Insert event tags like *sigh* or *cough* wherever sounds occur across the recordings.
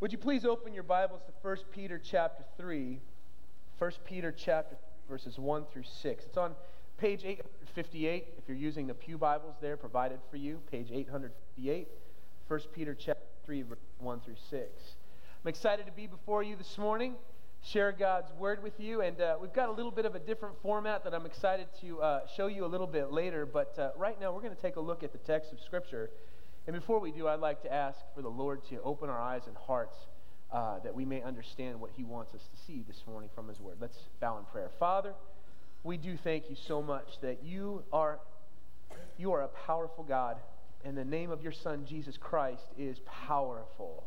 Would you please open your Bibles to 1 Peter chapter 3? 1 Peter chapter verses 1 through 6. It's on page 858 if you're using the Pew Bibles there provided for you, page 858. 1 Peter chapter 3 verse 1 through 6. I'm excited to be before you this morning, share God's word with you, and uh, we've got a little bit of a different format that I'm excited to uh, show you a little bit later, but uh, right now we're going to take a look at the text of Scripture and before we do, I'd like to ask for the Lord to open our eyes and hearts uh, that we may understand what He wants us to see this morning from His Word. Let's bow in prayer. Father, we do thank you so much that you are, you are a powerful God, and the name of your Son, Jesus Christ, is powerful.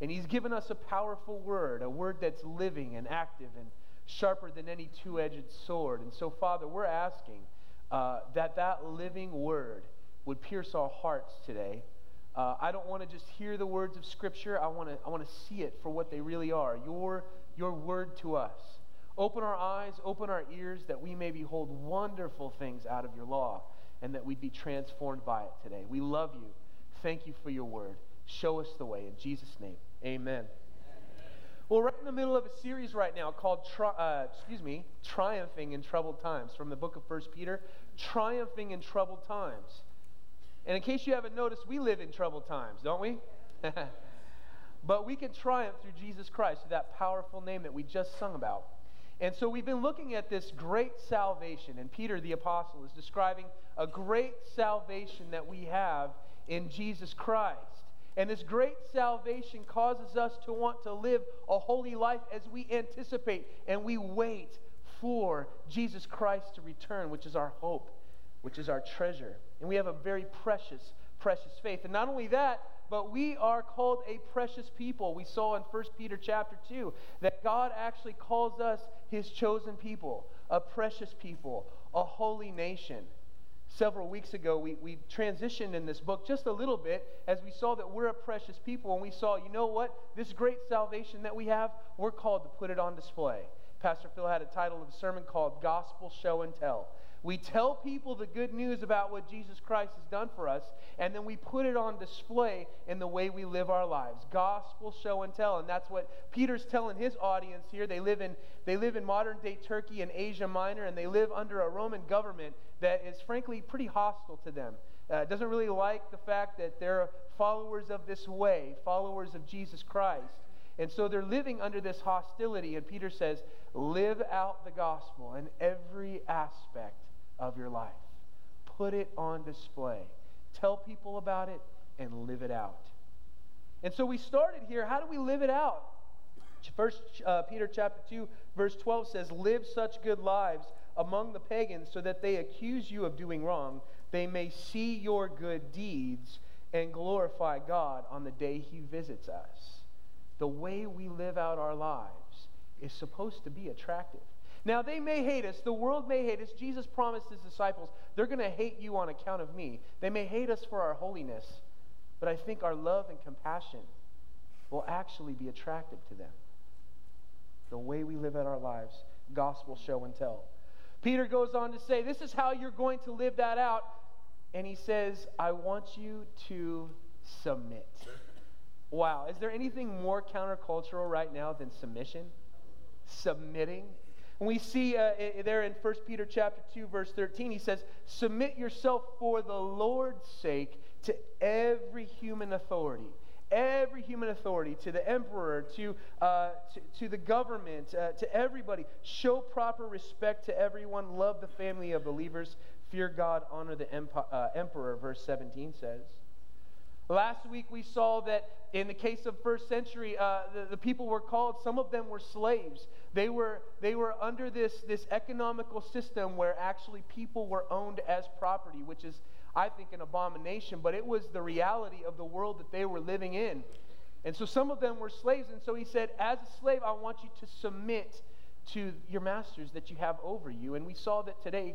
And He's given us a powerful word, a word that's living and active and sharper than any two edged sword. And so, Father, we're asking uh, that that living word would pierce our hearts today. Uh, I don't want to just hear the words of Scripture. I want to I want to see it for what they really are. Your your word to us. Open our eyes, open our ears, that we may behold wonderful things out of your law, and that we'd be transformed by it today. We love you. Thank you for your word. Show us the way. In Jesus' name, Amen. Well, right in the middle of a series right now called, tri- uh, excuse me, Triumphing in Troubled Times from the book of First Peter. Triumphing in Troubled Times. And in case you haven't noticed, we live in troubled times, don't we? *laughs* but we can triumph through Jesus Christ, through that powerful name that we just sung about. And so we've been looking at this great salvation, and Peter the Apostle is describing a great salvation that we have in Jesus Christ. And this great salvation causes us to want to live a holy life as we anticipate and we wait for Jesus Christ to return, which is our hope, which is our treasure. And we have a very precious, precious faith. And not only that, but we are called a precious people. We saw in 1 Peter chapter 2 that God actually calls us his chosen people, a precious people, a holy nation. Several weeks ago, we, we transitioned in this book just a little bit as we saw that we're a precious people, and we saw, you know what? This great salvation that we have, we're called to put it on display. Pastor Phil had a title of a sermon called Gospel Show and Tell. We tell people the good news about what Jesus Christ has done for us, and then we put it on display in the way we live our lives. Gospel show and tell. And that's what Peter's telling his audience here. They live in, they live in modern day Turkey and Asia Minor, and they live under a Roman government that is frankly pretty hostile to them. Uh, doesn't really like the fact that they're followers of this way, followers of Jesus Christ. And so they're living under this hostility. And Peter says, live out the gospel in every aspect of your life. Put it on display. Tell people about it and live it out. And so we started here. How do we live it out? First uh, Peter chapter 2 verse 12 says, "Live such good lives among the pagans so that they accuse you of doing wrong, they may see your good deeds and glorify God on the day he visits us." The way we live out our lives is supposed to be attractive. Now, they may hate us. The world may hate us. Jesus promised his disciples, they're going to hate you on account of me. They may hate us for our holiness, but I think our love and compassion will actually be attractive to them. The way we live out our lives, gospel show and tell. Peter goes on to say, This is how you're going to live that out. And he says, I want you to submit. Wow, is there anything more countercultural right now than submission? Submitting and we see uh, there in 1 Peter chapter 2 verse 13 he says, "Submit yourself for the Lord's sake to every human authority." Every human authority, to the emperor, to, uh, to, to, the government, uh, to everybody. Show proper respect to everyone. Love the family of believers. Fear God, honor the emp- uh, emperor, verse 17 says. Last week we saw that in the case of first century, uh, the, the, people were called, some of them were slaves. They were, they were under this, this economical system where actually people were owned as property, which is, I think, an abomination, but it was the reality of the world that they were living in. And so some of them were slaves. And so he said, As a slave, I want you to submit to your masters that you have over you. And we saw that today,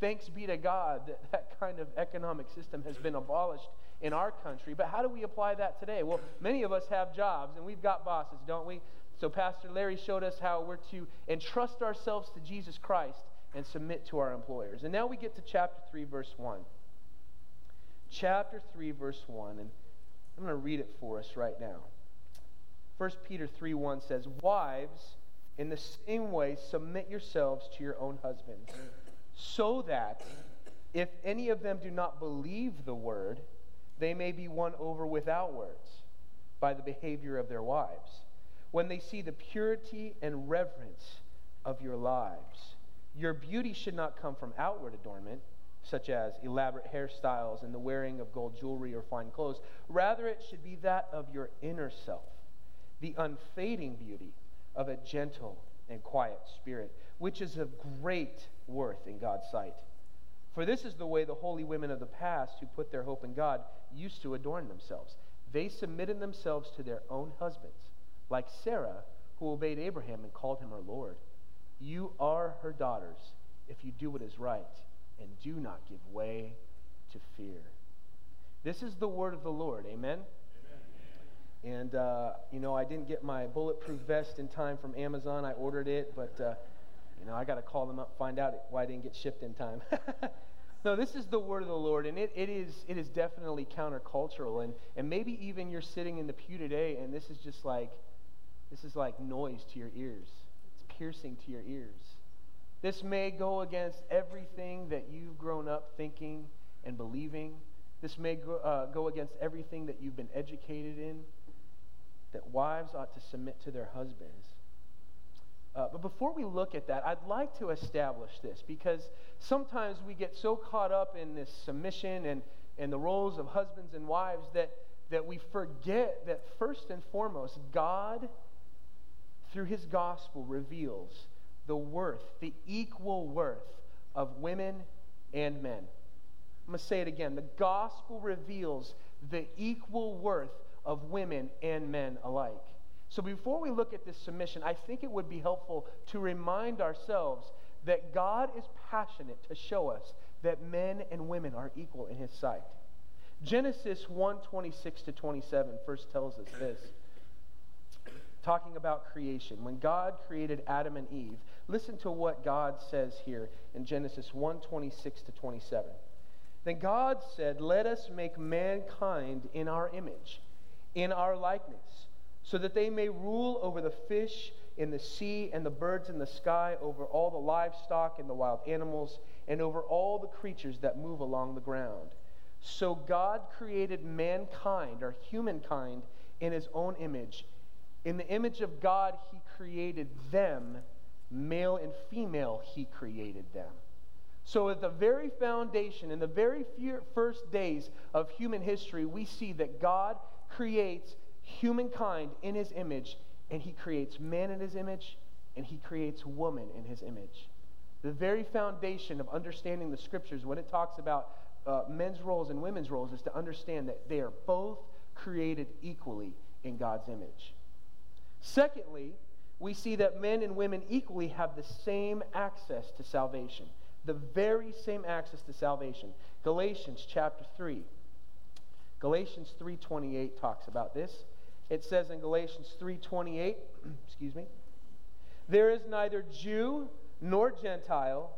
thanks be to God, that that kind of economic system has been abolished in our country. But how do we apply that today? Well, many of us have jobs and we've got bosses, don't we? So Pastor Larry showed us how we're to entrust ourselves to Jesus Christ and submit to our employers. And now we get to chapter 3, verse 1. Chapter 3, verse 1. And I'm going to read it for us right now. 1 Peter 3 1 says, Wives, in the same way, submit yourselves to your own husbands, so that if any of them do not believe the word, they may be won over without words by the behavior of their wives. When they see the purity and reverence of your lives, your beauty should not come from outward adornment, such as elaborate hairstyles and the wearing of gold jewelry or fine clothes. Rather, it should be that of your inner self, the unfading beauty of a gentle and quiet spirit, which is of great worth in God's sight. For this is the way the holy women of the past who put their hope in God used to adorn themselves. They submitted themselves to their own husbands, like Sarah, who obeyed Abraham and called him her Lord. You are her daughters if you do what is right and do not give way to fear. This is the word of the Lord. Amen. And, uh, you know, I didn't get my bulletproof vest in time from Amazon. I ordered it, but, uh, you know, I got to call them up, find out why I didn't get shipped in time. *laughs* no, this is the word of the Lord, and it, it, is, it is definitely countercultural. And, and maybe even you're sitting in the pew today, and this is just like, this is like noise to your ears. It's piercing to your ears. This may go against everything that you've grown up thinking and believing. This may go, uh, go against everything that you've been educated in that wives ought to submit to their husbands. Uh, but before we look at that, I'd like to establish this because sometimes we get so caught up in this submission and, and the roles of husbands and wives that, that we forget that first and foremost, God, through his gospel, reveals the worth, the equal worth of women and men. I'm going to say it again. The gospel reveals the equal worth of women and men alike. So before we look at this submission, I think it would be helpful to remind ourselves that God is passionate to show us that men and women are equal in his sight. Genesis 1 26 to 27 first tells us this. Talking about creation. When God created Adam and Eve, listen to what God says here in Genesis 1 26 to 27. Then God said, Let us make mankind in our image in our likeness, so that they may rule over the fish in the sea and the birds in the sky, over all the livestock and the wild animals, and over all the creatures that move along the ground. So God created mankind, or humankind, in his own image. In the image of God, he created them, male and female, he created them. So, at the very foundation, in the very first days of human history, we see that God creates humankind in his image, and he creates man in his image, and he creates woman in his image. The very foundation of understanding the scriptures, when it talks about uh, men's roles and women's roles, is to understand that they are both created equally in God's image. Secondly, we see that men and women equally have the same access to salvation, the very same access to salvation. Galatians chapter 3 Galatians 3:28 talks about this. It says in Galatians 3:28, *clears throat* excuse me, there is neither Jew nor Gentile,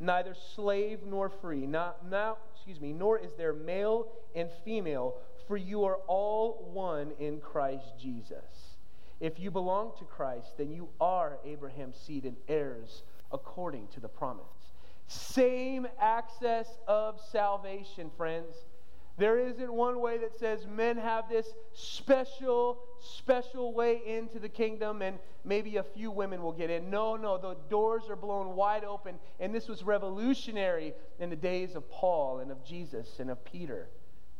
neither slave nor free, not now, excuse me, nor is there male and female, for you are all one in Christ Jesus. If you belong to Christ, then you are Abraham's seed and heirs according to the promise. Same access of salvation, friends. There isn't one way that says men have this special, special way into the kingdom and maybe a few women will get in. No, no, the doors are blown wide open. And this was revolutionary in the days of Paul and of Jesus and of Peter.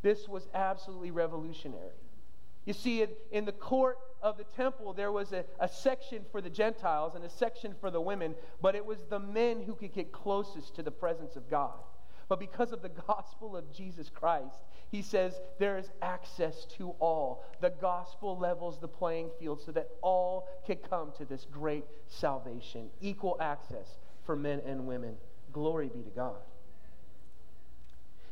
This was absolutely revolutionary. You see, in the court of the temple, there was a, a section for the Gentiles and a section for the women, but it was the men who could get closest to the presence of God. But because of the *laughs* gospel of Jesus Christ, he says there is access to all. The gospel levels the playing field so that all can come to this great salvation. Equal access for men and women. Glory be to God.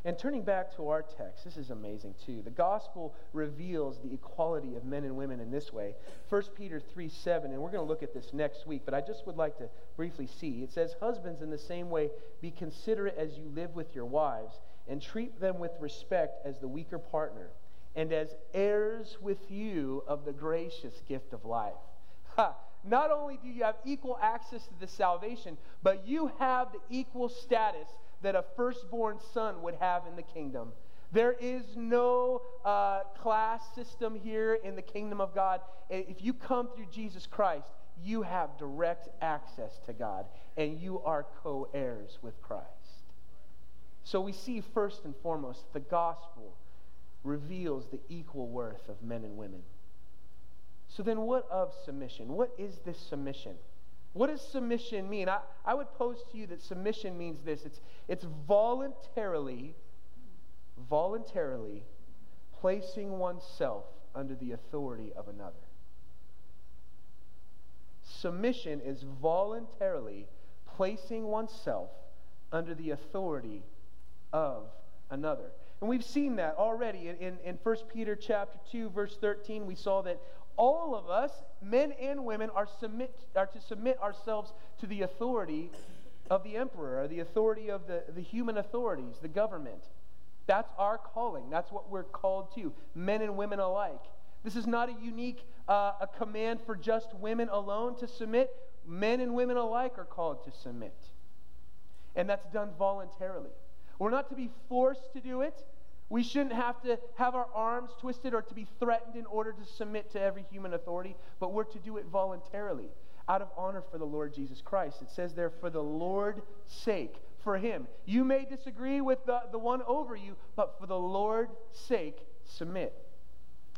And turning back to our text, this is amazing too. The gospel reveals the equality of men and women in this way. 1 Peter 3 7, and we're going to look at this next week, but I just would like to briefly see. It says, Husbands, in the same way, be considerate as you live with your wives, and treat them with respect as the weaker partner, and as heirs with you of the gracious gift of life. Ha! Not only do you have equal access to the salvation, but you have the equal status that a firstborn son would have in the kingdom. There is no uh, class system here in the kingdom of God. If you come through Jesus Christ, you have direct access to God, and you are co heirs with Christ. So we see first and foremost the gospel reveals the equal worth of men and women. So then, what of submission? What is this submission? What does submission mean? I, I would pose to you that submission means this it's, it's voluntarily, voluntarily placing oneself under the authority of another. Submission is voluntarily placing oneself under the authority of another. And we've seen that already in, in, in 1 Peter chapter 2, verse 13. We saw that all of us, men and women, are, submit, are to submit ourselves to the authority of the emperor, or the authority of the, the human authorities, the government. That's our calling. That's what we're called to, men and women alike. This is not a unique uh, a command for just women alone to submit. Men and women alike are called to submit. And that's done voluntarily. We're not to be forced to do it. We shouldn't have to have our arms twisted or to be threatened in order to submit to every human authority, but we're to do it voluntarily out of honor for the Lord Jesus Christ. It says there, for the Lord's sake, for Him. You may disagree with the, the one over you, but for the Lord's sake, submit.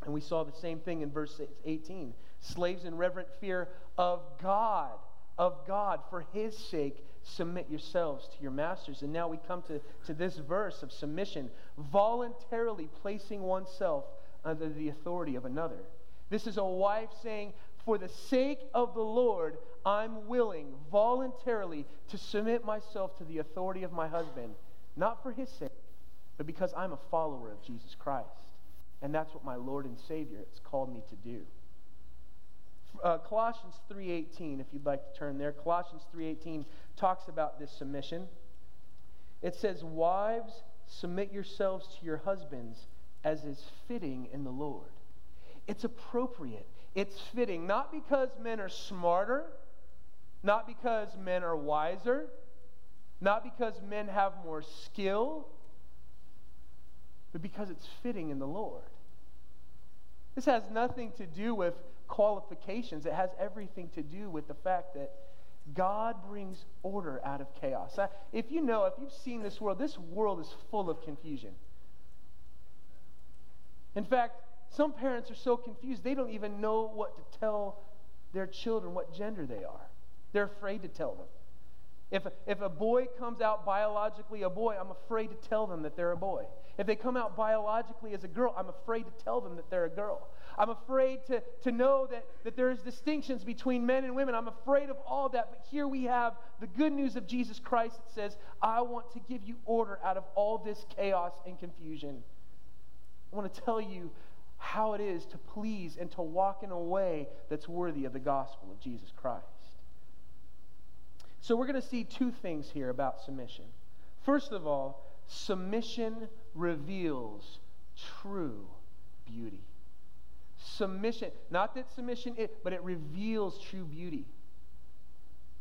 And we saw the same thing in verse 18. Slaves in reverent fear of God, of God, for His sake, submit yourselves to your masters. And now we come to, to this verse of submission, voluntarily placing oneself under the authority of another. This is a wife saying, For the sake of the Lord, I'm willing voluntarily to submit myself to the authority of my husband, not for his sake, but because I'm a follower of Jesus Christ. And that's what my Lord and Savior has called me to do uh, Colossians 3:18, if you'd like to turn there. Colossians 3:18 talks about this submission. It says, "Wives, submit yourselves to your husbands as is fitting in the Lord." It's appropriate. It's fitting, not because men are smarter, not because men are wiser, not because men have more skill, but because it's fitting in the Lord. This has nothing to do with qualifications. It has everything to do with the fact that God brings order out of chaos. Uh, if you know, if you've seen this world, this world is full of confusion. In fact, some parents are so confused, they don't even know what to tell their children what gender they are. They're afraid to tell them. If, if a boy comes out biologically a boy, I'm afraid to tell them that they're a boy. If they come out biologically as a girl, I'm afraid to tell them that they're a girl. I'm afraid to, to know that, that there's distinctions between men and women. I'm afraid of all that. But here we have the good news of Jesus Christ that says, I want to give you order out of all this chaos and confusion. I want to tell you how it is to please and to walk in a way that's worthy of the gospel of Jesus Christ. So we're going to see two things here about submission. First of all, submission reveals true beauty. Submission, not that submission is, but it reveals true beauty.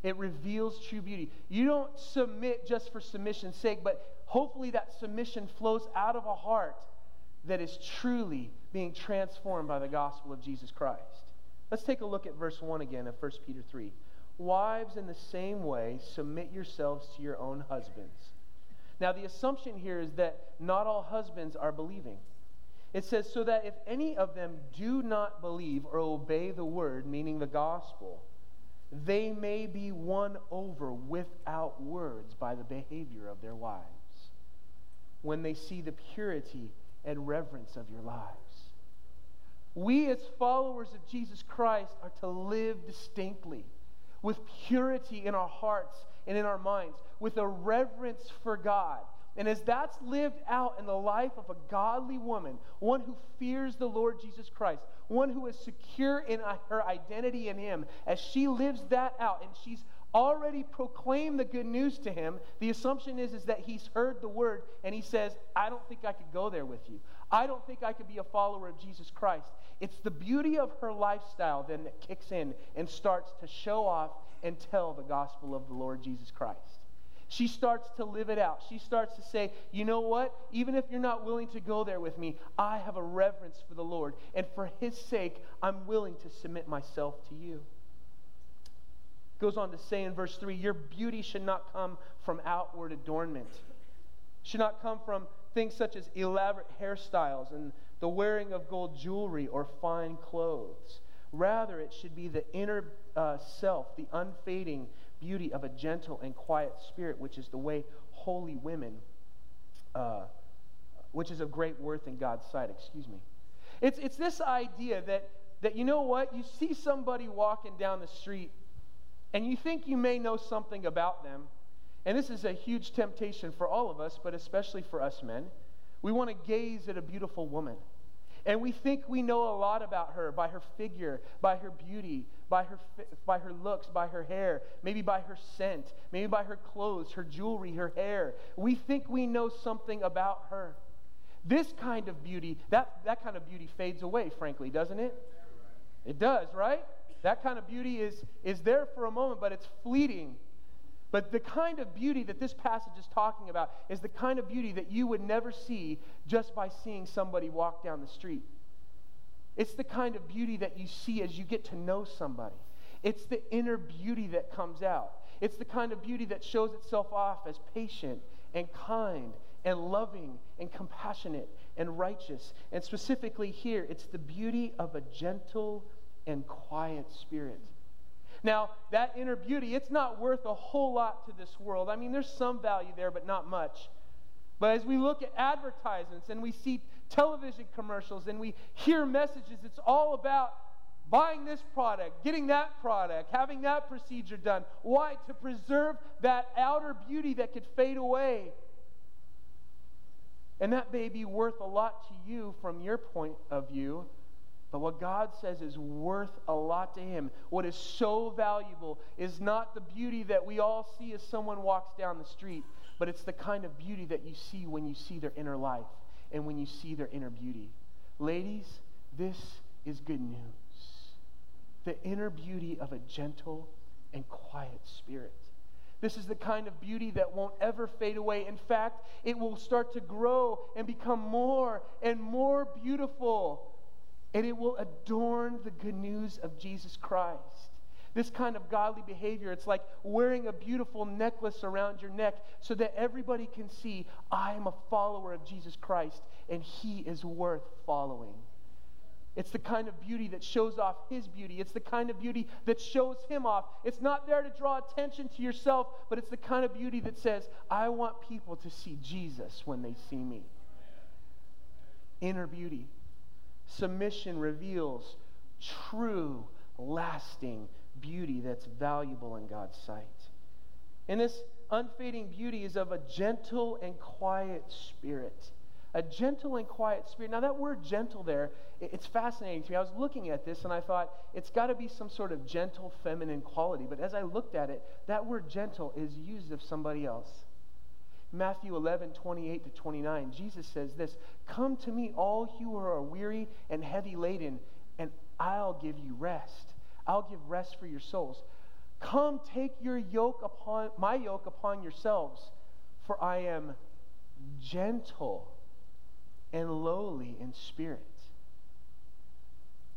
It reveals true beauty. You don't submit just for submission's sake, but hopefully that submission flows out of a heart that is truly being transformed by the gospel of Jesus Christ. Let's take a look at verse 1 again of 1 Peter 3. Wives, in the same way, submit yourselves to your own husbands. Now, the assumption here is that not all husbands are believing. It says, so that if any of them do not believe or obey the word, meaning the gospel, they may be won over without words by the behavior of their wives when they see the purity and reverence of your lives. We, as followers of Jesus Christ, are to live distinctly with purity in our hearts and in our minds, with a reverence for God and as that's lived out in the life of a godly woman, one who fears the Lord Jesus Christ, one who is secure in her identity in Him, as she lives that out and she's already proclaimed the good news to him, the assumption is, is that he's heard the word and he says, I don't think I could go there with you. I don't think I could be a follower of Jesus Christ. It's the beauty of her lifestyle then that kicks in and starts to show off and tell the gospel of the Lord Jesus Christ. She starts to live it out. She starts to say, you know what? Even if you're not willing to go there with me, I have a reverence for the Lord. And for his sake, I'm willing to submit myself to you. Goes on to say in verse 3 Your beauty should not come from outward adornment, should not come from things such as elaborate hairstyles and the wearing of gold jewelry or fine clothes. Rather, it should be the inner uh, self, the unfading beauty of a gentle and quiet spirit, which is the way holy women, uh, which is of great worth in God's sight, excuse me. It's, it's this idea that, that, you know what, you see somebody walking down the street and you think you may know something about them. And this is a huge temptation for all of us, but especially for us men. We want to gaze at a beautiful woman. And we think we know a lot about her by her figure, by her beauty, by her, by her looks, by her hair, maybe by her scent, maybe by her clothes, her jewelry, her hair. We think we know something about her. This kind of beauty, that, that kind of beauty fades away, frankly, doesn't it? It does, right? That kind of beauty is, is there for a moment, but it's fleeting. But the kind of beauty that this passage is talking about is the kind of beauty that you would never see just by seeing somebody walk down the street. It's the kind of beauty that you see as you get to know somebody. It's the inner beauty that comes out. It's the kind of beauty that shows itself off as patient and kind and loving and compassionate and righteous. And specifically here, it's the beauty of a gentle and quiet spirit. Now, that inner beauty, it's not worth a whole lot to this world. I mean, there's some value there, but not much. But as we look at advertisements and we see television commercials and we hear messages, it's all about buying this product, getting that product, having that procedure done. Why? To preserve that outer beauty that could fade away. And that may be worth a lot to you from your point of view, but what God says is worth a lot to Him. What is so valuable is not the beauty that we all see as someone walks down the street, but it's the kind of beauty that you see when you see their inner life and when you see their inner beauty. Ladies, this is good news. The inner beauty of a gentle and quiet spirit. This is the kind of beauty that won't ever fade away. In fact, it will start to grow and become more and more beautiful and it will adorn the good news of Jesus Christ. This kind of godly behavior, it's like wearing a beautiful necklace around your neck so that everybody can see, I am a follower of Jesus Christ and he is worth following. It's the kind of beauty that shows off his beauty. It's the kind of beauty that shows him off. It's not there to draw attention to yourself, but it's the kind of beauty that says, I want people to see Jesus when they see me. Inner beauty. Submission reveals true, lasting beauty that's valuable in God's sight. And this unfading beauty is of a gentle and quiet spirit. A gentle and quiet spirit. Now, that word gentle there, it's fascinating to me. I was looking at this and I thought it's got to be some sort of gentle feminine quality. But as I looked at it, that word gentle is used of somebody else. Matthew 11, 28 to 29, Jesus says this Come to me, all you who are weary and heavy laden, and I'll give you rest. I'll give rest for your souls. Come take your yoke upon my yoke upon yourselves, for I am gentle and lowly in spirit.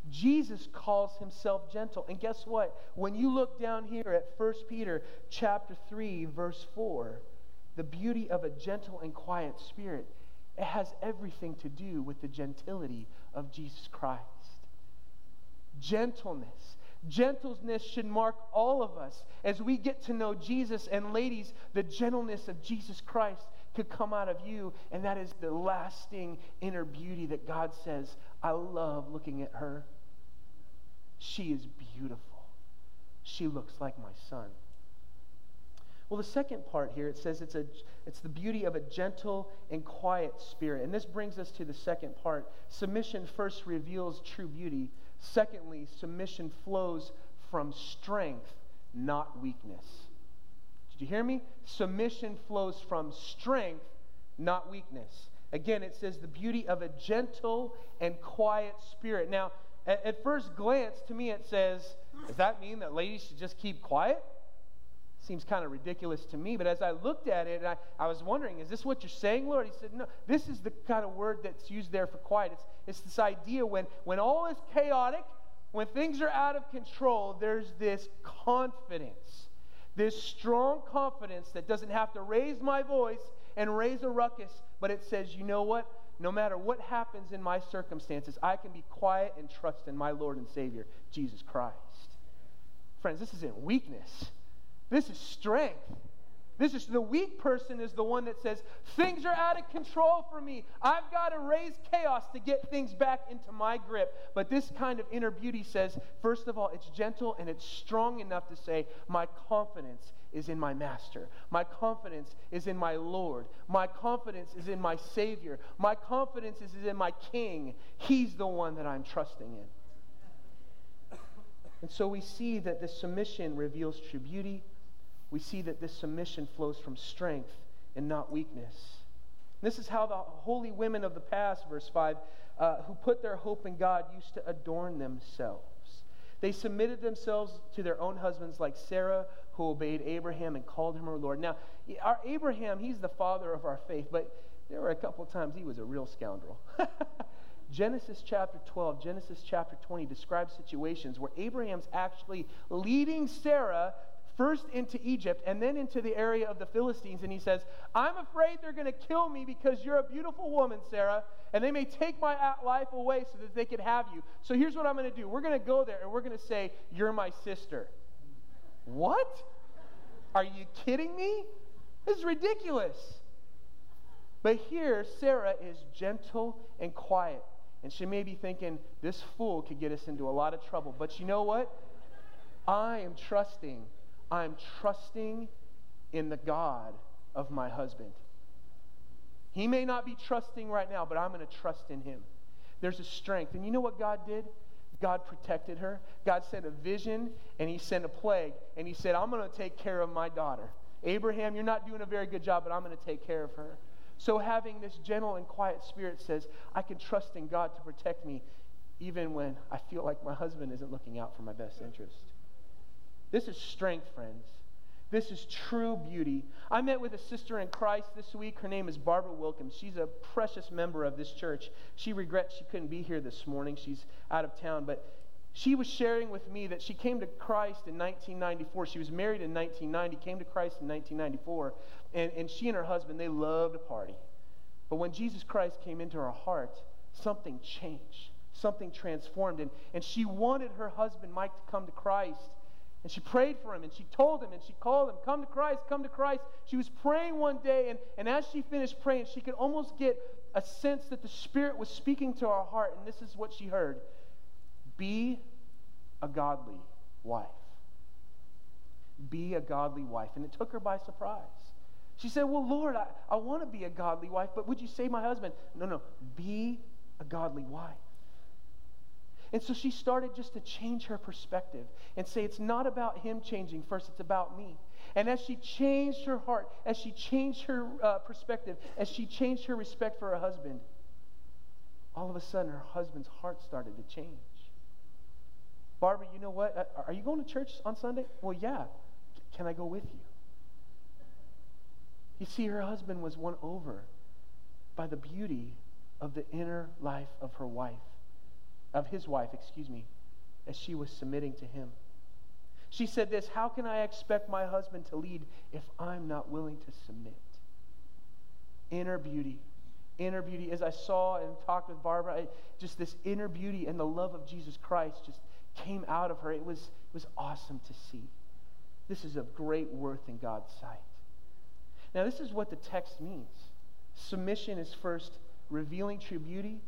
Jesus calls himself gentle. And guess what? When you look down here at 1 Peter chapter 3 verse 4, the beauty of a gentle and quiet spirit, it has everything to do with the gentility of Jesus Christ. Gentleness. Gentleness should mark all of us as we get to know Jesus. And ladies, the gentleness of Jesus Christ could come out of you, and that is the lasting inner beauty that God says, I love looking at her. She is beautiful. She looks like my son. Well, the second part here, it says it's, a, it's the beauty of a gentle and quiet spirit. And this brings us to the second part. Submission first reveals true beauty. Secondly, submission flows from strength, not weakness. Did you hear me? Submission flows from strength, not weakness. Again, it says the beauty of a gentle and quiet spirit. Now, at, at first glance, to me, it says, does that mean that ladies should just keep quiet? Seems kind of ridiculous to me, but as I looked at it, I, I was wondering, is this what you're saying, Lord? He said, No, this is the kind of word that's used there for quiet. It's, it's this idea when, when all is chaotic, when things are out of control, there's this confidence, this strong confidence that doesn't have to raise my voice and raise a ruckus, but it says, you know what? No matter what happens in my circumstances, I can be quiet and trust in my Lord and Savior, Jesus Christ. Friends, this isn't weakness, this is strength. This is the weak person is the one that says, Things are out of control for me. I've got to raise chaos to get things back into my grip. But this kind of inner beauty says, first of all, it's gentle and it's strong enough to say, My confidence is in my master. My confidence is in my Lord. My confidence is in my Savior. My confidence is in my King. He's the one that I'm trusting in. And so we see that this submission reveals true beauty we see that this submission flows from strength and not weakness. This is how the holy women of the past, verse 5, uh, who put their hope in God, used to adorn themselves. They submitted themselves to their own husbands, like Sarah, who obeyed Abraham and called him her Lord. Now, our Abraham, he's the father of our faith, but there were a couple of times he was a real scoundrel. *laughs* Genesis chapter 12, Genesis chapter 20 describes situations where Abraham's actually leading Sarah first into Egypt and then into the area of the Philistines. And he says, I'm afraid they're going to kill me because you're a beautiful woman, Sarah, and they may take my life away so that they can have you. So here's what I'm going to do we're going to go there and we're going to say, You're my sister. What? Are you kidding me? This is ridiculous. But here, Sarah is gentle and quiet. And she may be thinking, this fool could get us into a lot of trouble. But you know what? I am trusting I'm trusting in the God of my husband. He may not be trusting right now, but I'm going to trust in him. There's a strength. And you know what God did? God protected her. God sent a vision and he sent a plague. And he said, I'm going to take care of my daughter. Abraham, you're not doing a very good job, but I'm going to take care of her. So, having this gentle and quiet spirit says, I can trust in God to protect me even when I feel like my husband isn't looking out for my best interest. This is strength, friends. This is true beauty. I met with a sister in Christ this week. Her name is Barbara Wilkins. She's a precious member of this church. She regrets she couldn't be here this morning. She's out of town. But she was sharing with me that she came to Christ in 1994. She was married in 1990, came to Christ in 1994. And, and she and her husband, they loved a party. But when Jesus Christ came into her heart, something changed. Something transformed. And, and she wanted her husband, Mike, to come to Christ. And she prayed for him and she told him and she called him, Come to Christ, come to Christ. She was praying one day, and, and as she finished praying, she could almost get a sense that the Spirit was speaking to her heart. And this is what she heard Be a godly wife. Be a godly wife. And it took her by surprise. She said, Well, Lord, I, I want to be a godly wife, but would you say my husband? No, no, be a godly wife. And so she started just to change her perspective and say, it's not about him changing first, it's about me. And as she changed her heart, as she changed her uh, perspective, as she changed her respect for her husband, all of a sudden her husband's heart started to change. Barbara, you know what? Uh, are you going to church on Sunday? Well, yeah. Can I go with you? You see, her husband was won over by the beauty of the inner life of her wife of his wife, excuse me, as she was submitting to him. She said this How can I expect my husband to lead if I'm not willing to submit? Inner beauty. Inner beauty. As I saw and talked with Barbara, I, just this inner beauty and the love of Jesus Christ just came out of her. It was, it was awesome to see. This is of great worth in God's sight. Now, this is what the text means submission is first revealing true beauty,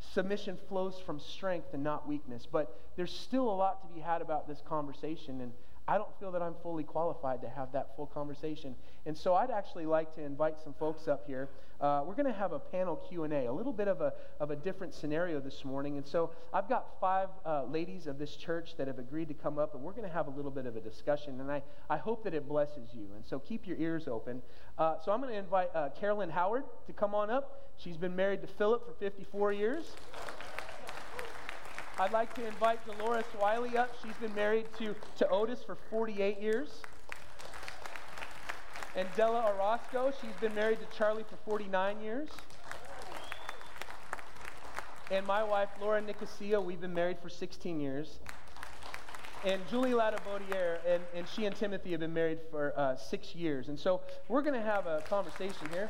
submission flows from strength and not weakness. But there's still a lot to be had about this conversation. And I don't feel that I'm fully qualified to have that full conversation. And so I'd actually like to invite some folks up here. Uh, we're going to have a panel Q&A, a little bit of a, of a different scenario this morning. And so I've got five uh, ladies of this church that have agreed to come up, and we're going to have a little bit of a discussion. And I, I hope that it blesses you. And so keep your ears open. Uh, so I'm going to invite uh, Carolyn Howard to come on up. She's been married to Philip for 54 years. I'd like to invite Dolores Wiley up. She's been married to, to Otis for 48 years. And Della Orozco, she's been married to Charlie for 49 years. And my wife, Laura Nicosia, we've been married for 16 years. And Julie Ladabaudiere, and, and she and Timothy have been married for uh, six years. And so we're going to have a conversation here.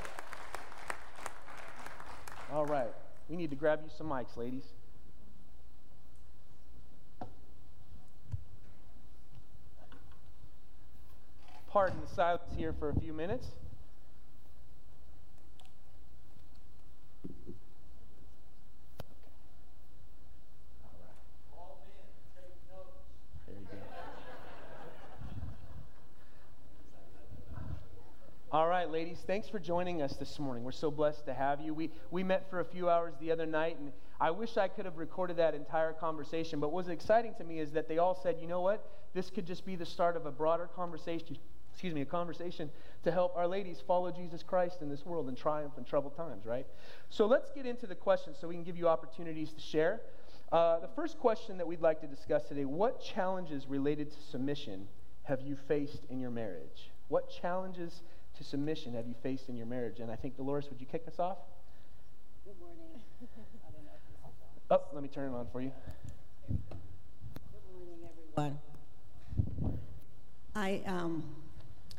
All right. We need to grab you some mics, ladies. Pardon the silence here for a few minutes. All right, ladies, thanks for joining us this morning. We're so blessed to have you. We, we met for a few hours the other night, and I wish I could have recorded that entire conversation. But what's exciting to me is that they all said, you know what? This could just be the start of a broader conversation excuse me, a conversation to help our ladies follow Jesus Christ in this world and triumph in troubled times, right? So let's get into the questions so we can give you opportunities to share. Uh, the first question that we'd like to discuss today what challenges related to submission have you faced in your marriage? What challenges to submission have you faced in your marriage? And I think, Dolores, would you kick us off? Good morning. *laughs* oh, let me turn it on for you. Good morning, everyone. I um,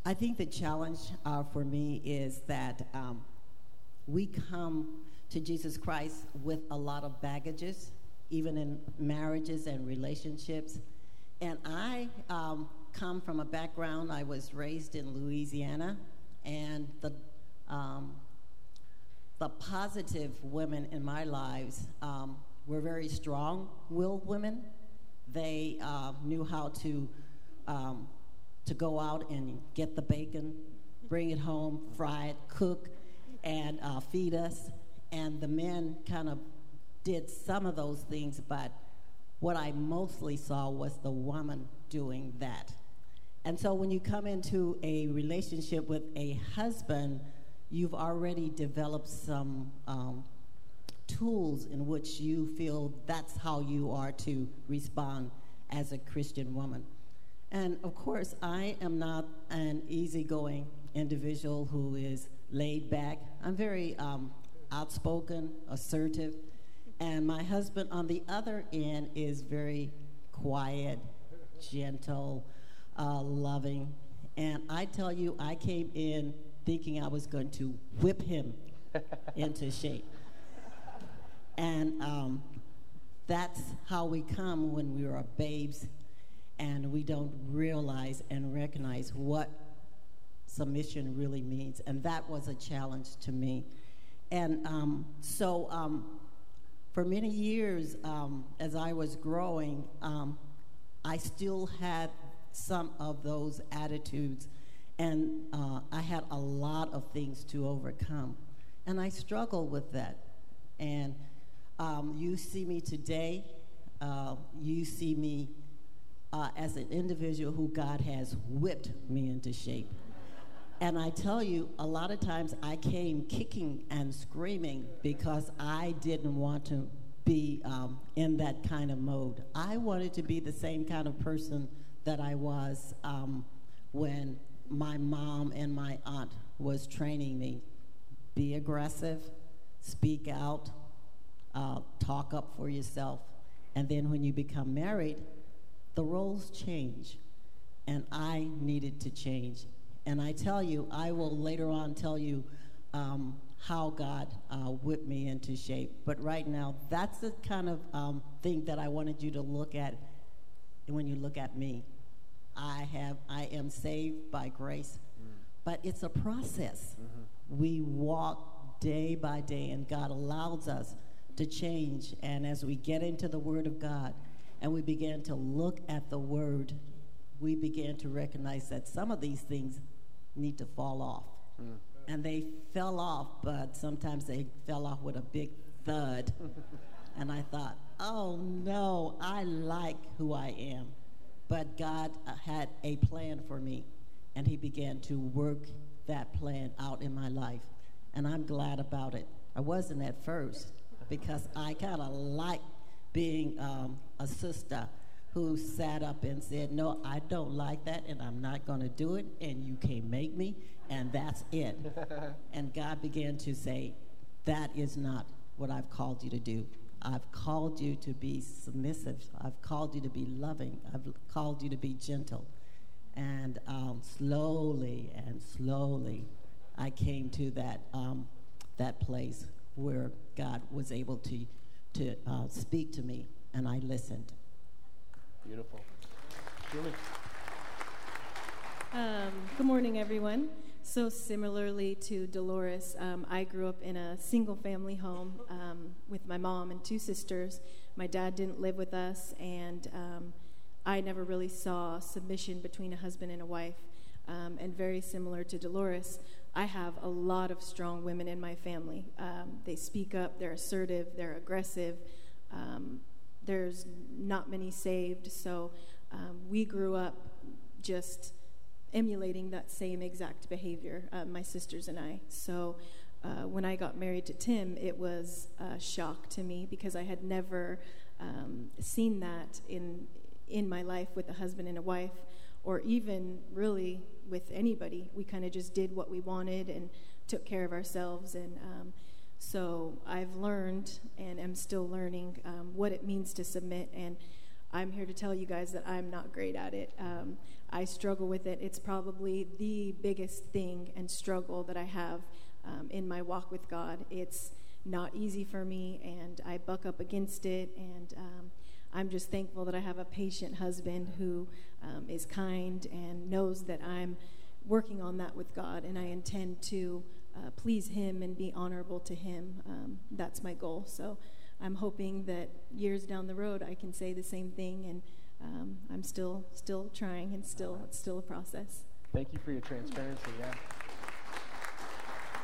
I think the challenge uh, for me is that um, we come to Jesus Christ with a lot of baggages, even in marriages and relationships. And I um, come from a background, I was raised in Louisiana, and the, um, the positive women in my lives um, were very strong willed women. They uh, knew how to um, to go out and get the bacon, bring it home, fry it, cook, and uh, feed us. And the men kind of did some of those things, but what I mostly saw was the woman doing that. And so when you come into a relationship with a husband, you've already developed some um, tools in which you feel that's how you are to respond as a Christian woman. And of course, I am not an easygoing individual who is laid back. I'm very um, outspoken, assertive. And my husband, on the other end, is very quiet, gentle, uh, loving. And I tell you, I came in thinking I was going to whip him *laughs* into shape. And um, that's how we come when we are babes and we don't realize and recognize what submission really means. And that was a challenge to me. And um, so, um, for many years, um, as I was growing, um, I still had some of those attitudes, and uh, I had a lot of things to overcome. And I struggled with that. And um, you see me today, uh, you see me uh, as an individual who God has whipped me into shape. And I tell you, a lot of times I came kicking and screaming because I didn't want to be um, in that kind of mode. I wanted to be the same kind of person that I was um, when my mom and my aunt was training me. Be aggressive, speak out, uh, talk up for yourself. And then when you become married, the roles change, and I needed to change. And I tell you, I will later on tell you um, how God uh, whipped me into shape. But right now, that's the kind of um, thing that I wanted you to look at when you look at me. I have, I am saved by grace, mm. but it's a process. Mm-hmm. We walk day by day, and God allows us to change. And as we get into the Word of God, and we began to look at the word we began to recognize that some of these things need to fall off. Mm. And they fell off, but sometimes they fell off with a big thud. *laughs* and I thought, oh no, I like who I am. But God uh, had a plan for me, and He began to work that plan out in my life. And I'm glad about it. I wasn't at first because I kind of like being um, a sister who sat up and said, No, I don't like that, and I'm not going to do it, and you can't make me, and that's it. *laughs* and God began to say, That is not what I've called you to do. I've called you to be submissive. I've called you to be loving. I've called you to be gentle. And um, slowly and slowly, I came to that, um, that place where God was able to, to uh, speak to me, and I listened. Beautiful. Julie. Um, good morning, everyone. So, similarly to Dolores, um, I grew up in a single family home um, with my mom and two sisters. My dad didn't live with us, and um, I never really saw submission between a husband and a wife. Um, and very similar to Dolores, I have a lot of strong women in my family. Um, they speak up, they're assertive, they're aggressive. There's not many saved. So um, we grew up just emulating that same exact behavior, uh, my sisters and I. So uh, when I got married to Tim, it was a shock to me because I had never um, seen that in in my life with a husband and a wife, or even really with anybody. We kind of just did what we wanted and took care of ourselves and. Um, so I've learned and am still learning um, what it means to submit. And I'm here to tell you guys that I'm not great at it. Um, I struggle with it. It's probably the biggest thing and struggle that I have um, in my walk with God. It's not easy for me, and I buck up against it. And um, I'm just thankful that I have a patient husband who um, is kind and knows that I'm working on that with God, and I intend to uh, please Him and be honorable to Him. Um, that's my goal. So I'm hoping that years down the road I can say the same thing, and um, I'm still still trying, and still it's still a process. Thank you for your transparency. Yeah.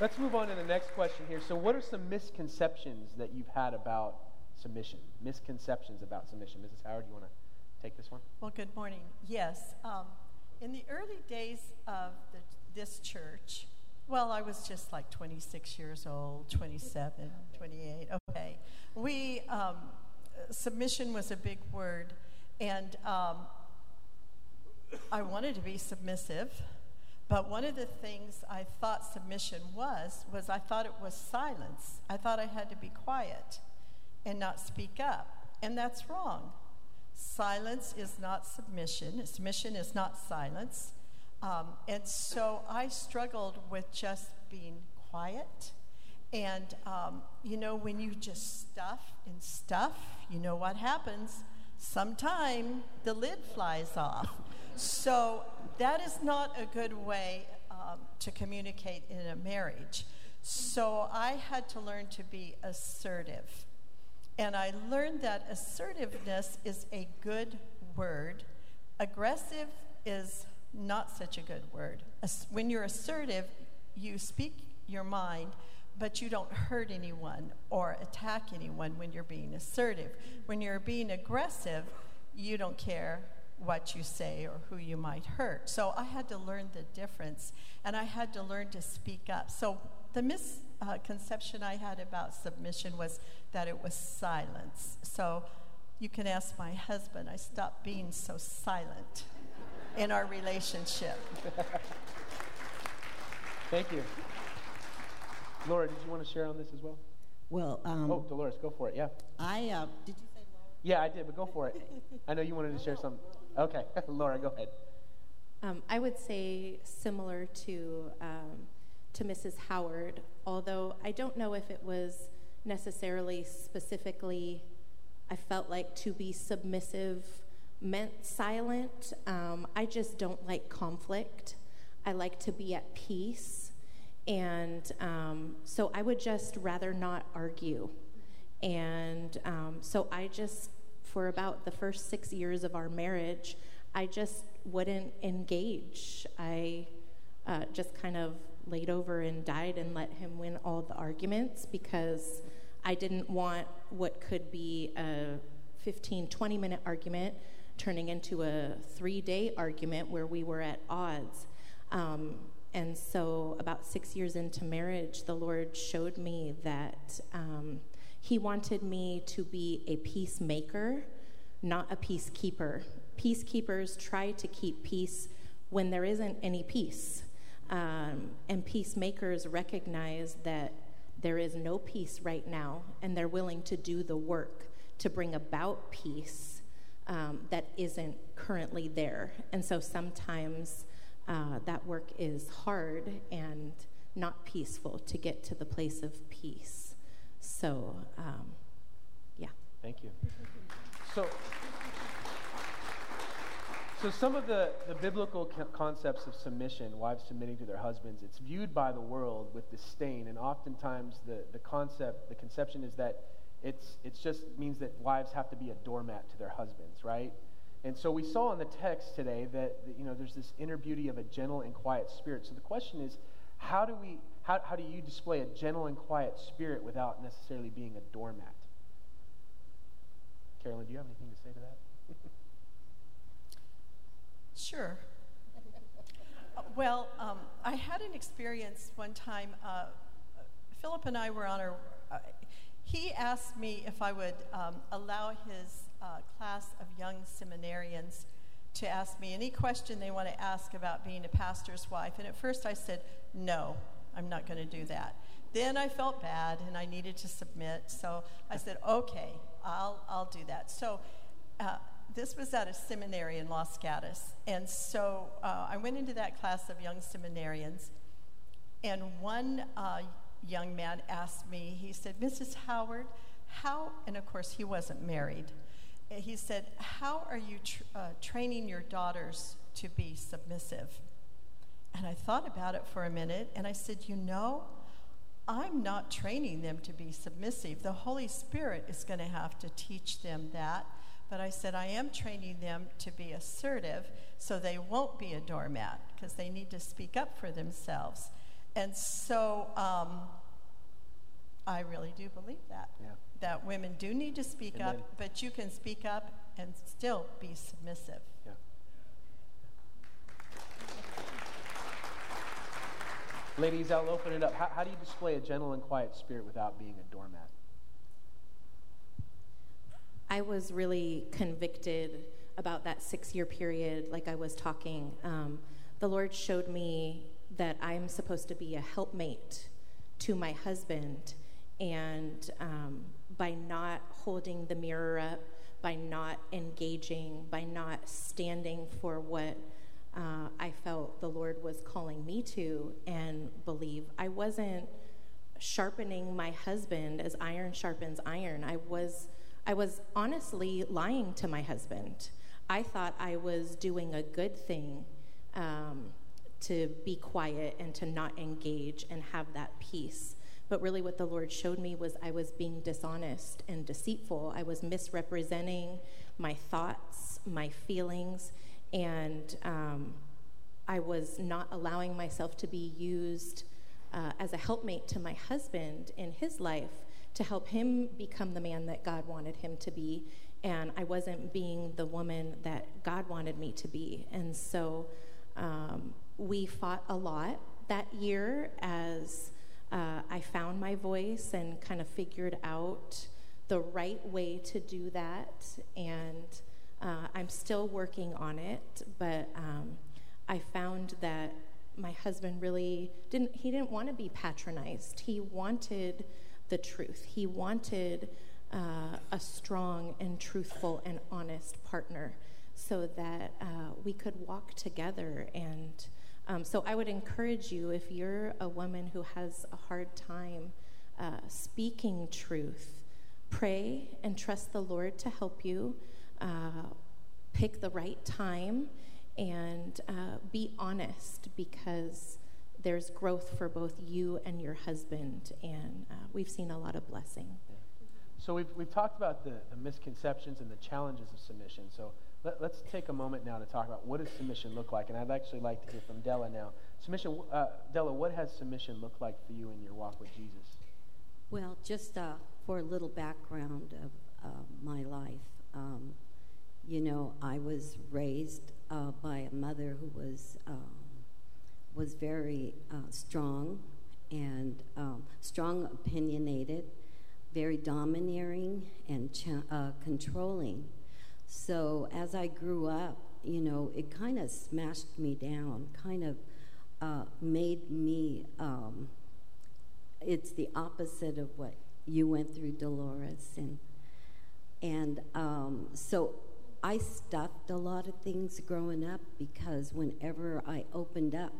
Let's move on to the next question here. So, what are some misconceptions that you've had about submission? Misconceptions about submission. Mrs. Howard, you want to take this one? Well, good morning. Yes. Um, in the early days of the, this church, well, I was just like 26 years old, 27, 28. Okay. We, um, submission was a big word, and um, I wanted to be submissive. But one of the things I thought submission was, was I thought it was silence. I thought I had to be quiet and not speak up. And that's wrong. Silence is not submission. Submission is not silence. Um, and so I struggled with just being quiet. And, um, you know, when you just stuff and stuff, you know what happens. Sometime the lid flies off. So that is not a good way um, to communicate in a marriage. So I had to learn to be assertive. And I learned that assertiveness is a good word. Aggressive is not such a good word. When you're assertive, you speak your mind, but you don't hurt anyone or attack anyone when you're being assertive. When you're being aggressive, you don't care what you say or who you might hurt. So I had to learn the difference, and I had to learn to speak up. So the misconception I had about submission was that it was silence. So you can ask my husband, I stopped being so silent in our relationship. *laughs* Thank you. Laura, did you want to share on this as well? Well, um, oh, Dolores, go for it. Yeah. I uh, did you say Laura? Yeah, I did, but go for it. I know you wanted to share something. Okay, *laughs* Laura, go ahead. Um, I would say similar to um, to Mrs. Howard, although I don't know if it was necessarily specifically. I felt like to be submissive meant silent. Um, I just don't like conflict. I like to be at peace. And um, so I would just rather not argue. And um, so I just, for about the first six years of our marriage, I just wouldn't engage. I uh, just kind of laid over and died and let him win all the arguments because I didn't want what could be a 15, 20 minute argument turning into a three day argument where we were at odds. Um, and so, about six years into marriage, the Lord showed me that um, He wanted me to be a peacemaker, not a peacekeeper. Peacekeepers try to keep peace when there isn't any peace. Um, and peacemakers recognize that there is no peace right now, and they're willing to do the work to bring about peace um, that isn't currently there. And so sometimes uh, that work is hard and not peaceful to get to the place of peace. So, um, yeah. Thank you. So, so some of the, the biblical concepts of submission, wives submitting to their husbands, it's viewed by the world with disdain, and oftentimes the, the concept, the conception is that it's, it's just means that wives have to be a doormat to their husbands, right? And so we saw in the text today that, that, you know there's this inner beauty of a gentle and quiet spirit. So the question is, how do we how, how do you display a gentle and quiet spirit without necessarily being a doormat? Carolyn, do you have anything to say to that? sure. *laughs* well, um, I had an experience one time. Uh, Philip and I were on our. Uh, he asked me if I would um, allow his uh, class of young seminarians to ask me any question they want to ask about being a pastor's wife. And at first I said, no, I'm not going to do that. Then I felt bad and I needed to submit. So I said, okay, I'll, I'll do that. So uh, this was at a seminary in Los Gatos. And so uh, I went into that class of young seminarians. And one uh, young man asked me, he said, Mrs. Howard, how, and of course he wasn't married, he said, How are you tr- uh, training your daughters to be submissive? And I thought about it for a minute and I said, You know, I'm not training them to be submissive. The Holy Spirit is going to have to teach them that. But I said, I am training them to be assertive so they won't be a doormat because they need to speak up for themselves. And so um, I really do believe that. Yeah that women do need to speak up, but you can speak up and still be submissive. Yeah. Ladies, I'll open it up. How, how do you display a gentle and quiet spirit without being a doormat? I was really convicted about that six year period, like I was talking. Um, the Lord showed me that I'm supposed to be a helpmate to my husband. And um, by not holding the mirror up, by not engaging, by not standing for what uh, I felt the Lord was calling me to and believe. I wasn't sharpening my husband as iron sharpens iron. I was, I was honestly lying to my husband. I thought I was doing a good thing um, to be quiet and to not engage and have that peace. But really, what the Lord showed me was I was being dishonest and deceitful. I was misrepresenting my thoughts, my feelings, and um, I was not allowing myself to be used uh, as a helpmate to my husband in his life to help him become the man that God wanted him to be. And I wasn't being the woman that God wanted me to be. And so um, we fought a lot that year as uh, I found my voice and kind of figured out the right way to do that. And uh, I'm still working on it, but um, I found that my husband really didn't, he didn't want to be patronized. He wanted the truth. He wanted uh, a strong and truthful and honest partner so that uh, we could walk together and um, so I would encourage you if you're a woman who has a hard time uh, speaking truth, pray and trust the Lord to help you. Uh, pick the right time and uh, be honest because there's growth for both you and your husband, and uh, we've seen a lot of blessing. So we've, we've talked about the, the misconceptions and the challenges of submission. So Let, us take a moment now to talk about what does submission look like, and I'd actually like to hear from Della now. Submission, uh, Della, what has submission looked like for you in your walk with Jesus? Well, just uh, for a little background of uh, my life, um, you know, I was raised uh, by a mother who was um, was very uh, strong and um, strong, opinionated, very domineering and uh, controlling. So as I grew up, you know, it kind of smashed me down, kind of uh, made me. Um, it's the opposite of what you went through, Dolores, and and um, so I stuffed a lot of things growing up because whenever I opened up,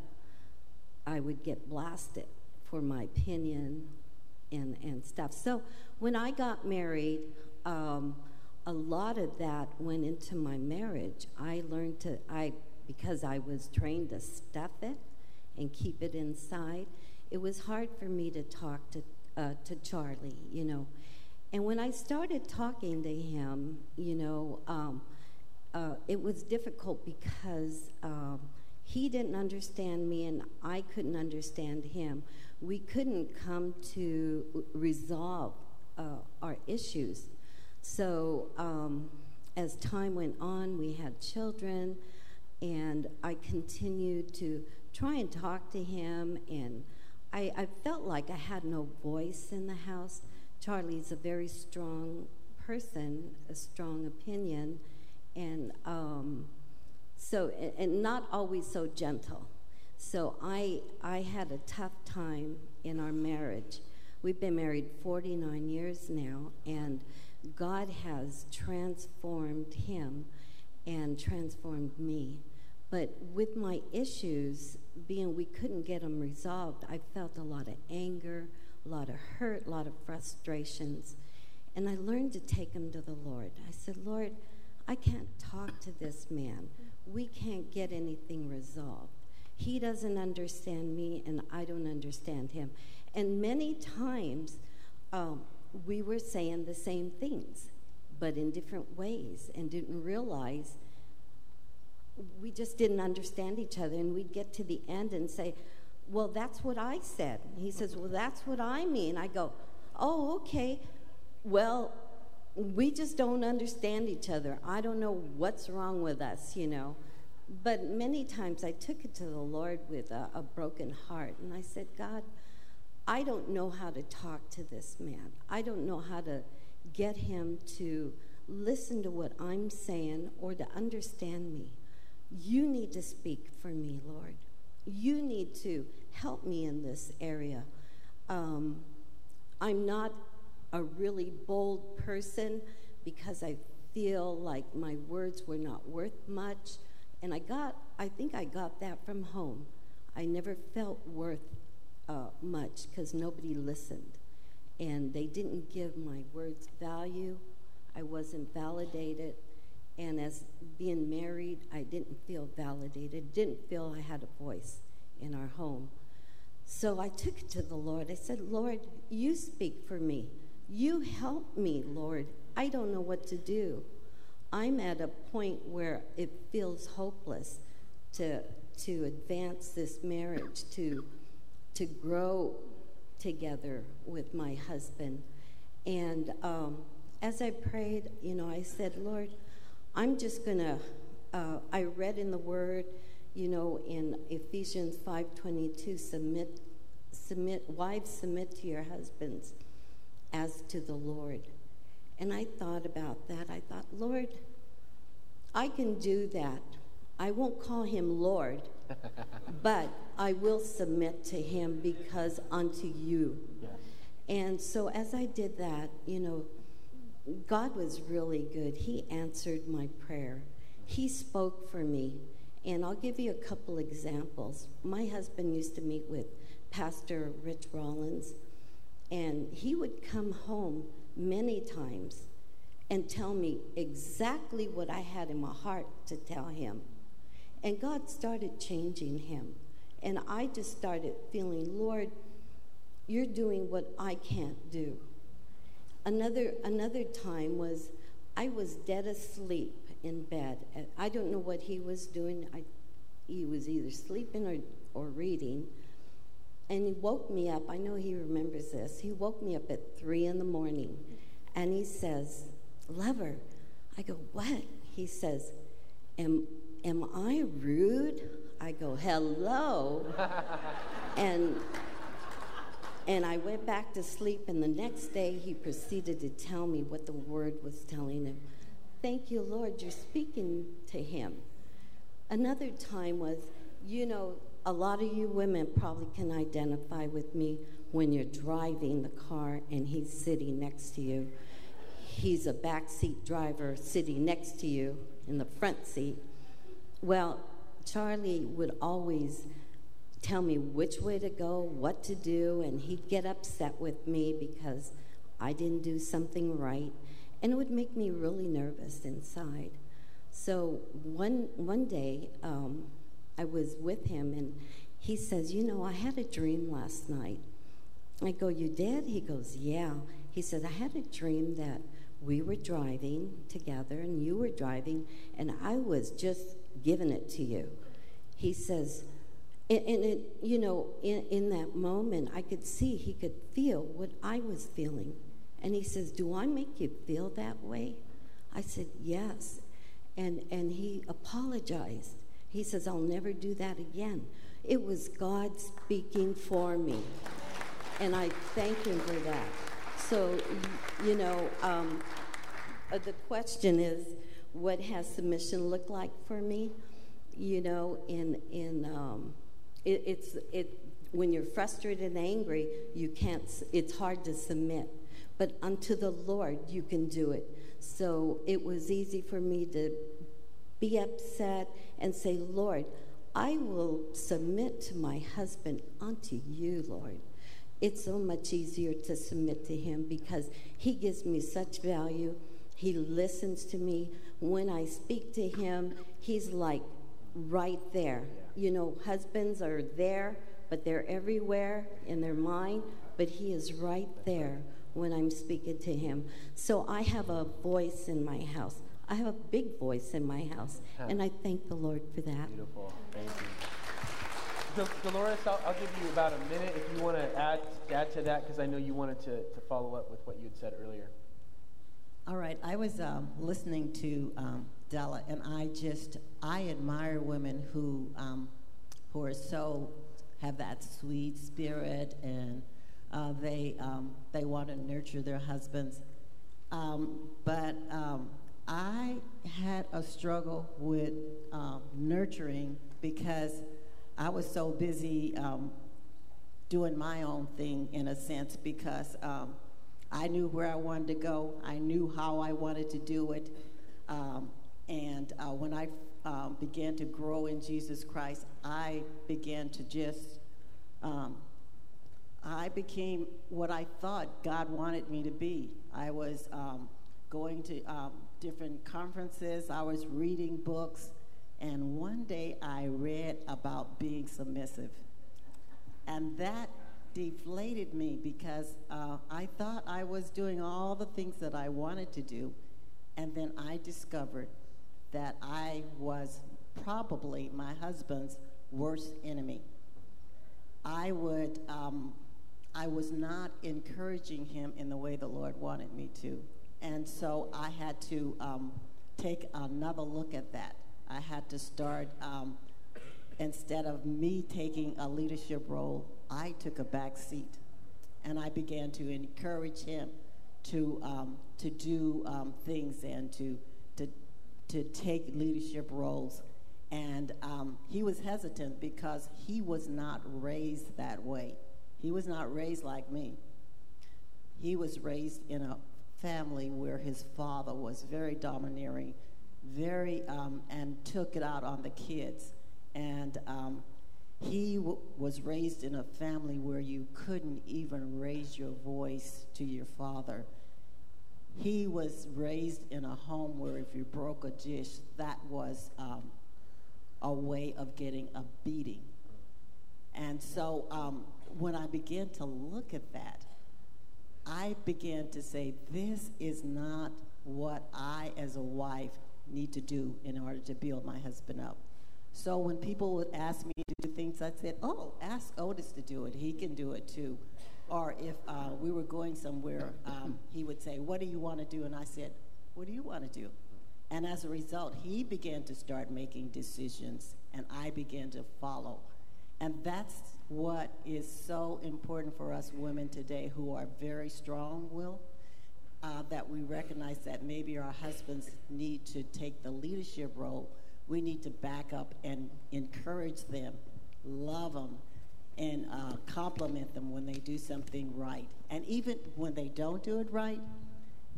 I would get blasted for my opinion and, and stuff. So when I got married, um, a lot of that went into my marriage. I learned to, I, because I was trained to stuff it and keep it inside, it was hard for me to talk to, uh, to Charlie, you know. And when I started talking to him, you know, um, uh, it was difficult because um, he didn't understand me and I couldn't understand him. We couldn't come to resolve uh, our issues. So um, as time went on, we had children, and I continued to try and talk to him, and I, I felt like I had no voice in the house. Charlie's a very strong person, a strong opinion, and um, so and not always so gentle. So I I had a tough time in our marriage. We've been married 49 years now, and God has transformed him and transformed me. But with my issues, being we couldn't get them resolved, I felt a lot of anger, a lot of hurt, a lot of frustrations. And I learned to take them to the Lord. I said, Lord, I can't talk to this man. We can't get anything resolved. He doesn't understand me, and I don't understand him. And many times, um, we were saying the same things, but in different ways, and didn't realize we just didn't understand each other. And we'd get to the end and say, Well, that's what I said. He says, Well, that's what I mean. I go, Oh, okay. Well, we just don't understand each other. I don't know what's wrong with us, you know. But many times I took it to the Lord with a, a broken heart, and I said, God, I don't know how to talk to this man. I don't know how to get him to listen to what I'm saying or to understand me. You need to speak for me, Lord. You need to help me in this area. Um, I'm not a really bold person because I feel like my words were not worth much. And I got, I think I got that from home. I never felt worth uh, much because nobody listened. And they didn't give my words value. I wasn't validated. And as being married, I didn't feel validated, didn't feel I had a voice in our home. So I took it to the Lord. I said, Lord, you speak for me. You help me, Lord. I don't know what to do. I'm at a point where it feels hopeless to, to advance this marriage, to to grow together with my husband. And um, as I prayed, you know, I said, Lord, I'm just to, uh, I read in the Word, you know, in Ephesians 5.22, submit, submit, wives submit to your husbands as to the Lord. And I thought about that. I thought, Lord, I can do that. I won't call him Lord, *laughs* but I will submit to him because unto you. Yes. And so as I did that, you know, God was really good. He answered my prayer. He spoke for me. And I'll give you a couple examples. My husband used to meet with Pastor Rich Rollins, and he would come home many times and tell me exactly what I had in my heart to tell him. And God started changing him. And I just started feeling, Lord, you're doing what I can't do. Another, another time was I was dead asleep in bed. I don't know what he was doing. I, he was either sleeping or, or reading. And he woke me up. I know he remembers this. He woke me up at three in the morning and he says, Lover. I go, What? He says, Am, am I rude? I go, Hello. *laughs* and and I went back to sleep, and the next day he proceeded to tell me what the word was telling him. Thank you, Lord, you're speaking to him. Another time was, you know, a lot of you women probably can identify with me when you're driving the car and he's sitting next to you. He's a backseat driver sitting next to you in the front seat. Well, Charlie would always tell me which way to go, what to do, and he'd get upset with me because I didn't do something right, and it would make me really nervous inside. So one one day, um, I was with him, and he says, "You know, I had a dream last night." I go, "You did?" He goes, "Yeah." He said, "I had a dream that we were driving together, and you were driving, and I was just giving it to you." He says and, it, you know, in, in that moment, I could see he could feel what I was feeling. And he says, Do I make you feel that way? I said, Yes. And, and he apologized. He says, I'll never do that again. It was God speaking for me. And I thank him for that. So, you know, um, uh, the question is, what has submission looked like for me? You know, in, in, um, it, it's it when you're frustrated and angry, you can't. It's hard to submit, but unto the Lord you can do it. So it was easy for me to be upset and say, Lord, I will submit to my husband unto you, Lord. It's so much easier to submit to him because he gives me such value. He listens to me. When I speak to him, he's like right there. You know, husbands are there, but they're everywhere in their mind, but He is right there when I'm speaking to Him. So I have a voice in my house. I have a big voice in my house, and I thank the Lord for that. Beautiful. Thank you. Dolores, I'll, I'll, give you about a minute if you want to add, add to that because I know you wanted to, to follow up with what you had said earlier. All right. I was um, listening to um, Della, and I just I admire women who um, who are so have that sweet spirit and uh, they um, they want to nurture their husbands. Um, but um, I had a struggle with nurturing because I was so busy um, doing my own thing in a sense because I knew where I wanted to go. I knew how I wanted to do it. Um, and uh, when I um, began to grow in Jesus Christ, I began to just, um, I became what I thought God wanted me to be. I was um, going to um, different conferences, I was reading books, and one day I read about being submissive. And that deflated me because uh, I thought I was doing all the things that I wanted to do. And then I discovered that I was probably my husband's worst enemy. I would, um, I was not encouraging him in the way the Lord wanted me to. And so I had to um, take another look at that. I had to start, um, instead of me taking a leadership role, I took a back seat. And I began to encourage him to, um, to do um, things and to to take leadership roles. And um, he was hesitant because he was not raised that way. He was not raised like me. He was raised in a family where his father was very domineering, very, um, and took it out on the kids. And um, he was raised in a family where you couldn't even raise your voice to your father he was raised in a home where if you broke a dish, that was um, a way of getting a beating. And so um, when I began to look at that, I began to say, this is not what I, as a wife, need to do in order to build my husband up. So when people would ask me to do things, I said, "Oh, ask Otis to do it. He can do it too." Or if uh, we were going somewhere, um, *laughs* he would say, "What do you want to do?" And I said, "What do you want to do?" And as a result, he began to start making decisions, and I began to follow. And that's what is so important for us women today who are very strong willed. Uh, that we recognize that maybe our husbands need to take the leadership role. We need to back up and encourage them, love them, and uh, compliment them when they do something right. And even when they don't do it right,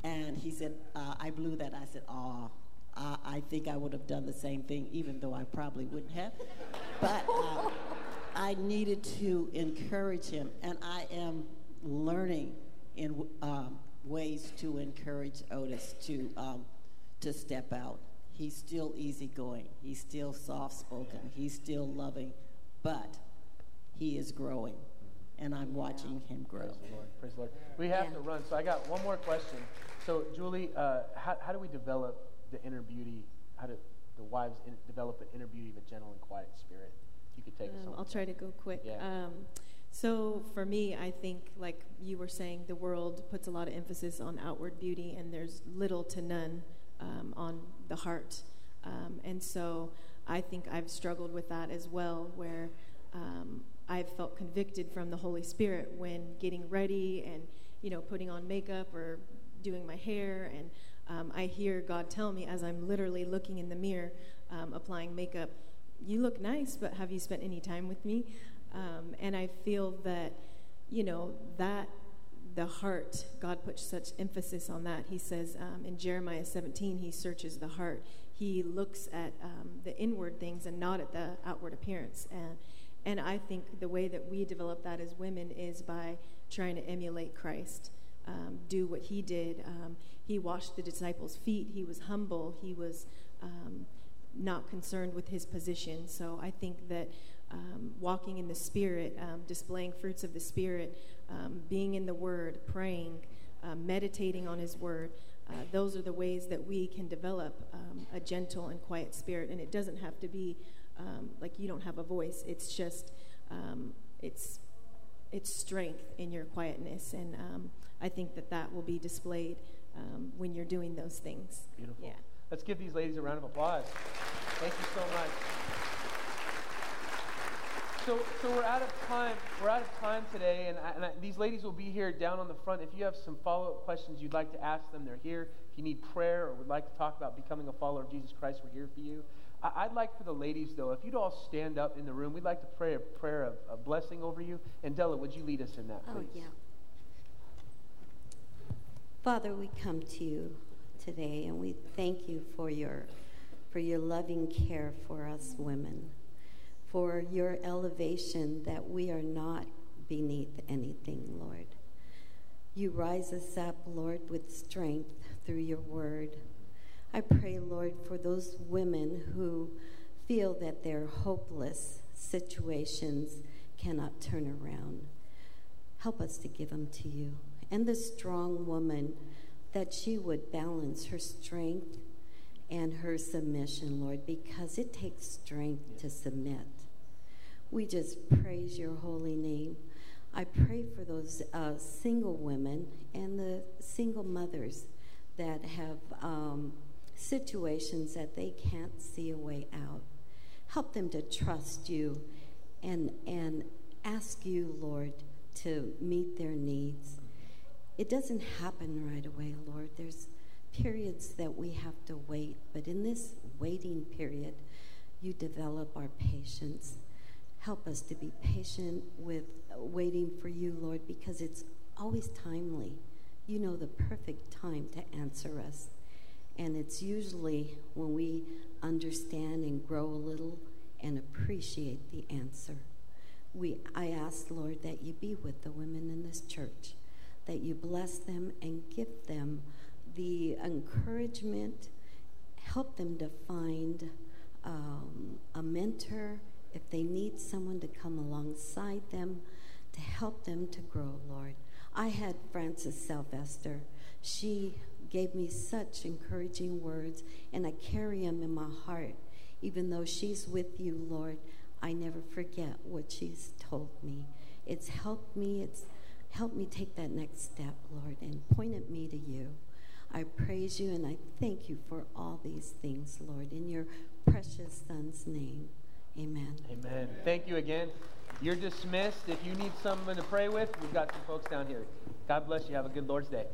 and he said, uh, I blew that. I said, oh, I think I would have done the same thing, even though I probably wouldn't have. But uh, I needed to encourage him, and I am learning in um, ways to encourage Otis to um, to step out. He's still easygoing. He's still soft-spoken. He's still loving, but he is growing, and I'm watching him grow. Praise the Lord. Praise the Lord. We have yeah. to run, so I got one more question. So, Julie, uh, how, how do we develop the inner beauty? How do the wives in, develop an inner beauty of a gentle and quiet spirit? You could take um, us. I'll try to go quick. Yeah. Um, so for me, I think, like you were saying, the world puts a lot of emphasis on outward beauty, and there's little to none um, on the heart. Um, and so I think I've struggled with that as well, where um, I've felt convicted from the Holy Spirit when getting ready and you know putting on makeup or doing my hair, and um, I hear God tell me as I'm literally looking in the mirror, um, applying makeup, "You look nice, but have you spent any time with me?" Um, and I feel that, you know, that the heart, God puts such emphasis on that. He says um, in Jeremiah 17, He searches the heart. He looks at um, the inward things and not at the outward appearance. And, and I think the way that we develop that as women is by trying to emulate Christ, um, do what He did. Um, he washed the disciples' feet, He was humble, He was um, not concerned with His position. So I think that um, walking in the Spirit, um, displaying fruits of the Spirit, um, being in the Word, praying, uh, meditating on His Word. Uh, those are the ways that we can develop um, a gentle and quiet spirit. And it doesn't have to be um, like you don't have a voice. It's just it's it's strength in your quietness, and I think that that will be displayed when you're doing those things. Beautiful. Yeah. Let's give these ladies a round of applause. Thank you so much so, so we're out of time. We're out of time today, and, I, and I, these ladies will be here down on the front. If you have some follow-up questions you'd like to ask them, they're here. If you need prayer or would like to talk about becoming a follower of Jesus Christ, we're here for you. I, would like for the ladies, though, if you'd all stand up in the room, we'd like to pray a prayer of, of blessing over you. And Della, would you lead us in that, oh, please? Oh, yeah. Father, we come to you today, and we thank you for your for your loving care for us women for your elevation that we are not beneath anything, Lord. You rise us up, Lord, with strength through your word. I pray, Lord, for those women who feel that their hopeless situations cannot turn around. Help us to give them to you. And the strong woman, that she would balance her strength and her submission, Lord, because it takes strength to submit. We just praise your holy name. I pray for those uh, single women and the single mothers that have um, situations that they can't see a way out. Help them to trust you and, and ask you, Lord, to meet their needs. It doesn't happen right away, Lord. There's periods that we have to wait, but in this waiting period, you develop our patience. Help us to be patient with waiting for you, Lord, because it's always timely. You know the perfect time to answer us. And it's usually when we understand and grow a little and appreciate the answer. We, I ask, Lord, that you be with the women in this church, that you bless them and give them the encouragement, help them to find um, a mentor if they need someone to come alongside them to help them to grow, Lord. I had Frances Sylvester. She gave me such encouraging words, and I carry them in my heart. Even though she's with you, Lord, I never forget what she's told me. It's helped me. It's helped me take that next step, Lord, and pointed me to you. I praise you and I thank you for all these things, Lord, in your precious Son's name. Amen. Amen. Thank you again. You're dismissed. If you need someone to pray with, we've got some folks down here. God bless you. Have a good Lord's Day.